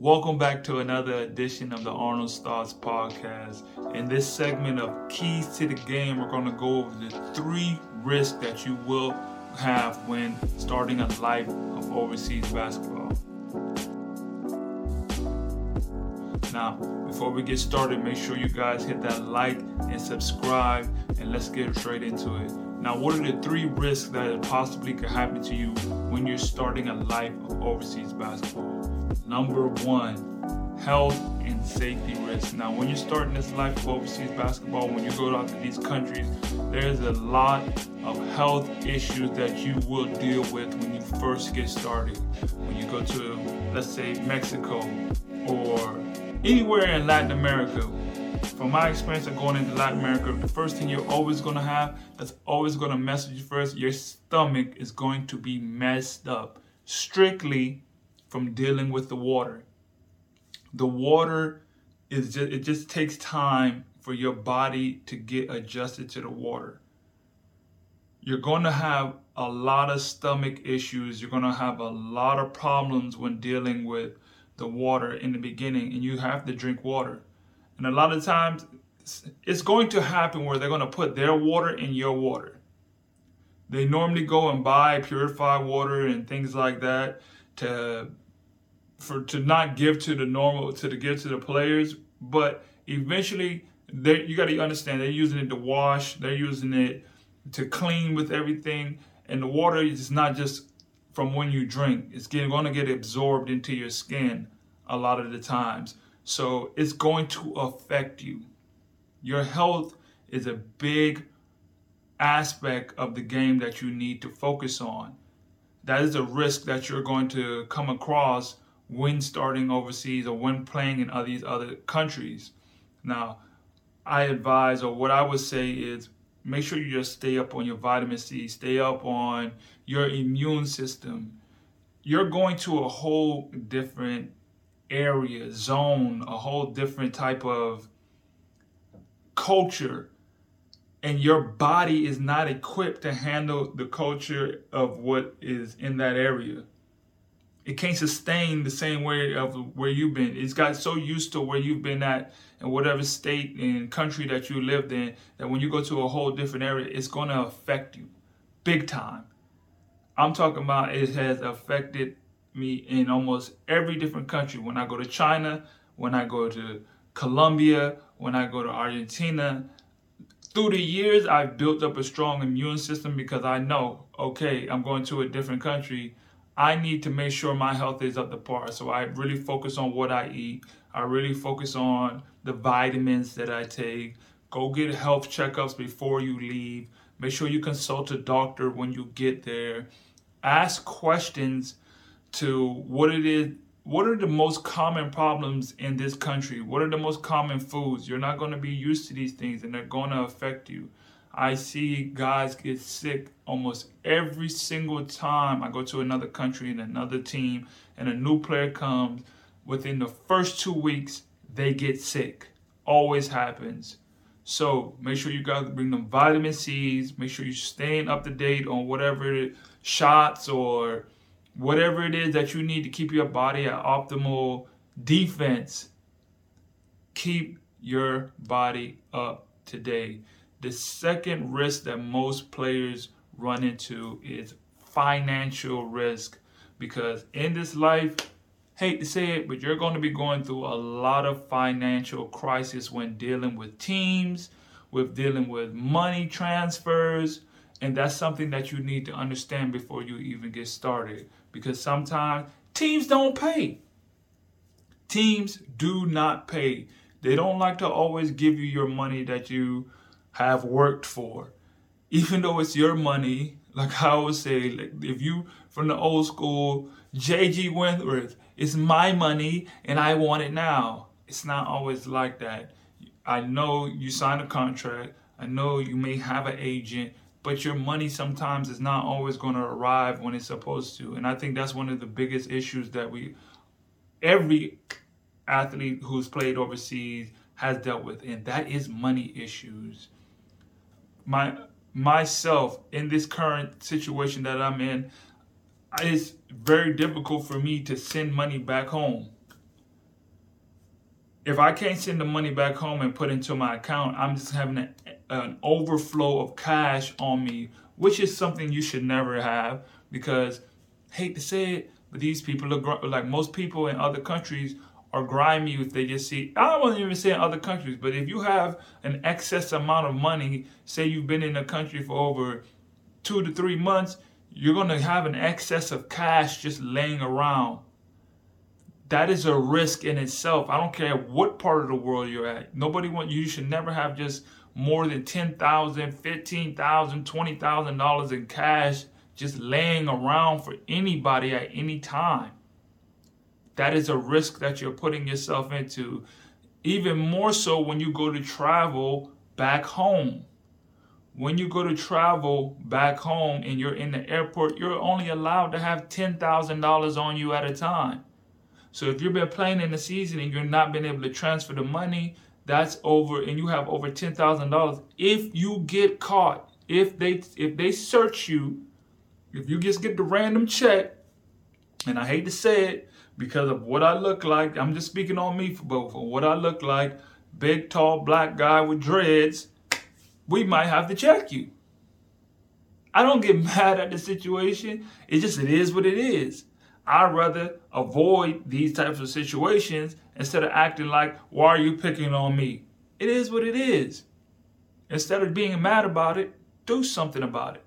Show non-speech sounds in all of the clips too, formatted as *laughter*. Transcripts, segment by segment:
Welcome back to another edition of the Arnold Thoughts podcast. In this segment of Keys to the Game, we're going to go over the three risks that you will have when starting a life of overseas basketball. Now, before we get started, make sure you guys hit that like and subscribe, and let's get straight into it. Now, what are the three risks that possibly could happen to you when you're starting a life of overseas basketball? Number one, health and safety risks. Now, when you're starting this life of overseas basketball, when you go out to these countries, there's a lot of health issues that you will deal with when you first get started. When you go to, let's say, Mexico or anywhere in Latin America, from my experience of going into Latin America, the first thing you're always going to have that's always going to mess with you first, your stomach is going to be messed up strictly from dealing with the water. The water is just, it just takes time for your body to get adjusted to the water. You're going to have a lot of stomach issues. You're going to have a lot of problems when dealing with the water in the beginning, and you have to drink water. And a lot of times, it's going to happen where they're going to put their water in your water. They normally go and buy purified water and things like that to for to not give to the normal to the give to the players, but eventually they you got to understand they're using it to wash, they're using it to clean with everything, and the water is not just from when you drink. It's going to get absorbed into your skin a lot of the times. So it's going to affect you. Your health is a big aspect of the game that you need to focus on. That is a risk that you're going to come across when starting overseas or when playing in these other countries. Now, I advise, or what I would say is, make sure you just stay up on your vitamin C, stay up on your immune system. You're going to a whole different area, zone, a whole different type of culture. And your body is not equipped to handle the culture of what is in that area. It can't sustain the same way of where you've been. It's got so used to where you've been at in whatever state and country that you lived in that when you go to a whole different area, it's going to affect you big time. I'm talking about it has affected me in almost every different country. When I go to China, when I go to Colombia, when I go to Argentina, through the years, I've built up a strong immune system because I know, okay, I'm going to a different country. I need to make sure my health is up to par. So I really focus on what I eat. I really focus on the vitamins that I take. Go get health checkups before you leave. Make sure you consult a doctor when you get there. Ask questions to what it is what are the most common problems in this country what are the most common foods you're not going to be used to these things and they're going to affect you i see guys get sick almost every single time i go to another country and another team and a new player comes within the first two weeks they get sick. Always happens. So make sure you guys bring them vitamin c's. Make sure you're staying up to date on whatever shots or whatever it is that you need to keep your body at optimal defense, keep your body up today. The second risk that most players run into is financial risk because in this life, hate to say it, but you're going to be going through a lot of financial crisis when dealing with teams, with dealing with money transfers, and that's something that you need to understand before you even get started because sometimes teams don't pay. Teams do not pay. They don't like to always give you your money that you have worked for. Even though it's your money, like I always say, like if you from the old school, JG Wentworth, it's my money and I want it now. It's not always like that. I know you signed a contract. I know you may have an agent, but your money sometimes is not always going to arrive when it's supposed to. And I think that's one of the biggest issues that we, every athlete who's played overseas has dealt with, and that is money issues. My myself in this current situation that I'm in, it's very difficult for me to send money back home. if I can't send the money back home and put into my account, I'm just having a, an overflow of cash on me, which is something you should never have because, hate to say it, but these people are like most people in other countries are grimy if they just see. I to even say in other countries, but if you have an excess amount of money, say you've been in a country for over two to three months, you're going to have an excess of cash just laying around. That is a risk in itself. I don't care what part of the world you're at. Nobody want you should never have just more than $10,000, $15,000, $20,000 in cash just laying around for anybody at any time. That is a risk that you're putting yourself into. Even more so when you go to travel back home. When you go to travel back home and you're in the airport, you're only allowed to have $10,000 on you at a time. So if you've been playing in the season and you're not been able to transfer the money, that's over and you have over $10,000. If you get caught, if they if they search you, if you just get the random check, and I hate to say it, because of what I look like. I'm just speaking on me both. For what I look like, big, tall, black guy with dreads, we might have to check you. I don't get *laughs* mad at the situation. It just it is what it is. I'd rather avoid these types of situations instead of acting like, why are you picking on me? It is what it is. Instead of being mad about it, do something about it.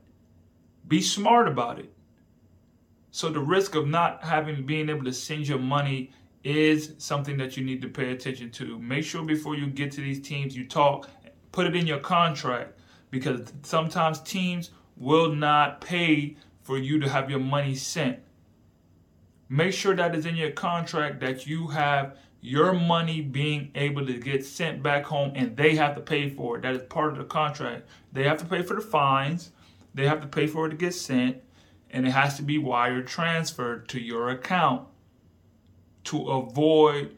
Be smart about it. So the risk of not having being able to send your money is something that you need to pay attention to. Make sure before you get to these teams you talk, put it in your contract because sometimes teams will not pay for you to have your money sent. Make sure that is in your contract that you have your money being able to get sent back home and they have to pay for it. That is part of the contract. They have to pay for the fines, they have to pay for it to get sent, and it has to be wire transferred to your account to avoid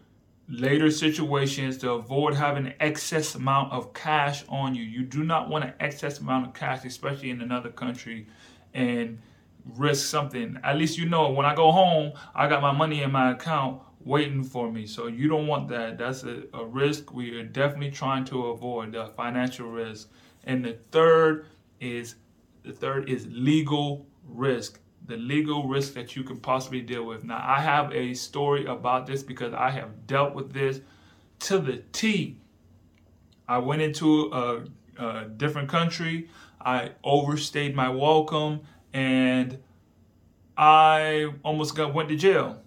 later situations to avoid having an excess amount of cash on you. You do not want an excess amount of cash, especially in another country, and risk something. At least you know when I go home, I got my money in my account waiting for me. So you don't want that. That's a, a risk we are definitely trying to avoid, the financial risk. And the third is the third is legal risk, the legal risk that you can possibly deal with. Now, I have a story about this because I have dealt with this to the T. I went into a, a different country, I overstayed my welcome, and I almost got went to jail.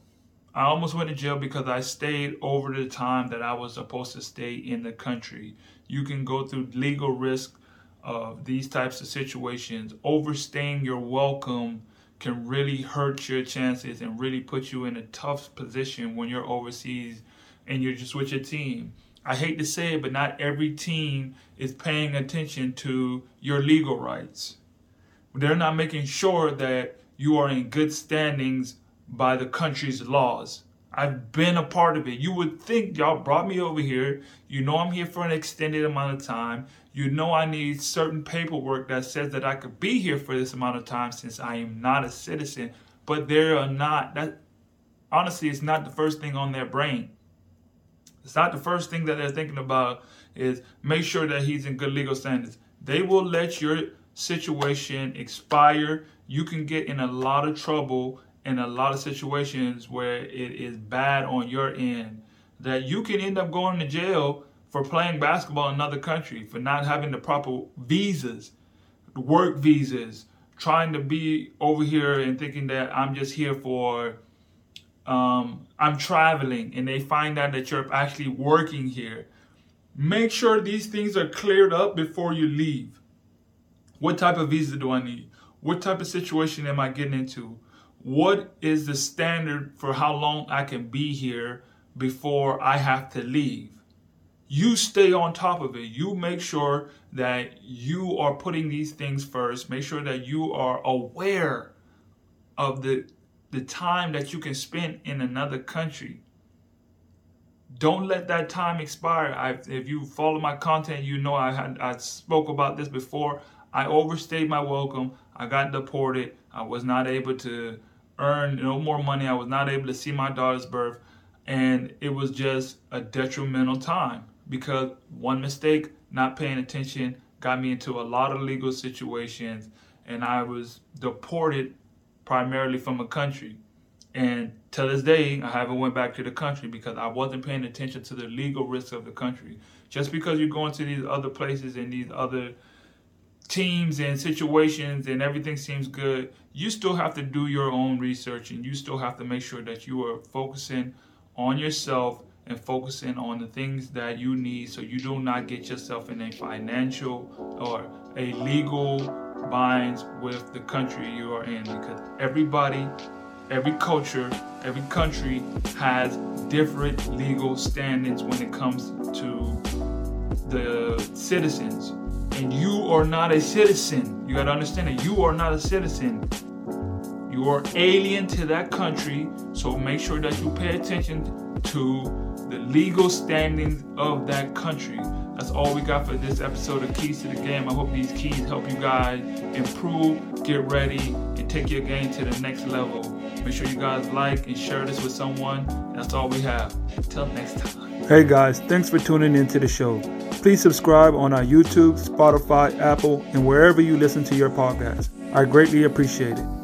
I almost went to jail because I stayed over the time that I was supposed to stay in the country. You can go through legal risk of these types of situations, overstaying your welcome can really hurt your chances and really put you in a tough position when you're overseas and you're just with your team. I hate to say it, but not every team is paying attention to your legal rights. They're not making sure that you are in good standings by the country's laws. I've been a part of it. You would think y'all brought me over here. You know I'm here for an extended amount of time. You know I need certain paperwork that says that I could be here for this amount of time since I am not a citizen. But they are not. That honestly, it's not the first thing on their brain. It's not the first thing that they're thinking about. Is make sure that he's in good legal standards. They will let your situation expire. You can get in a lot of trouble in a lot of situations where it is bad on your end that you can end up going to jail for playing basketball in another country, for not having the proper visas, work visas, trying to be over here and thinking that I'm just here for, um, I'm traveling, and they find out that you're actually working here. Make sure these things are cleared up before you leave. What type of visa do I need? What type of situation am I getting into? What is the standard for how long I can be here before I have to leave? you stay on top of it. You make sure that you are putting these things first. Make sure that you are aware of the the time that you can spend in another country. Don't let that time expire. I, if you follow my content, you know I had I spoke about this before. I overstayed my welcome. I got deported. I was not able to earn no more money. I was not able to see my daughter's birth and it was just a detrimental time because one mistake, not paying attention, got me into a lot of legal situations, and I was deported primarily from a country. And to this day, I haven't went back to the country because I wasn't paying attention to the legal risks of the country. Just because you're going to these other places and these other teams and situations and everything seems good, you still have to do your own research and you still have to make sure that you are focusing on yourself and focusing on the things that you need so you do not get yourself in a financial or a legal binds with the country you are in because everybody every culture every country has different legal standings when it comes to the citizens and you are not a citizen you got to understand that you are not a citizen you are alien to that country so make sure that you pay attention to the legal standings of that country. That's all we got for this episode of Keys to the Game. I hope these keys help you guys improve, get ready, and take your game to the next level. Make sure you guys like and share this with someone. That's all we have. Until next time. Hey guys, thanks for tuning into the show. Please subscribe on our YouTube, Spotify, Apple, and wherever you listen to your podcast. I greatly appreciate it.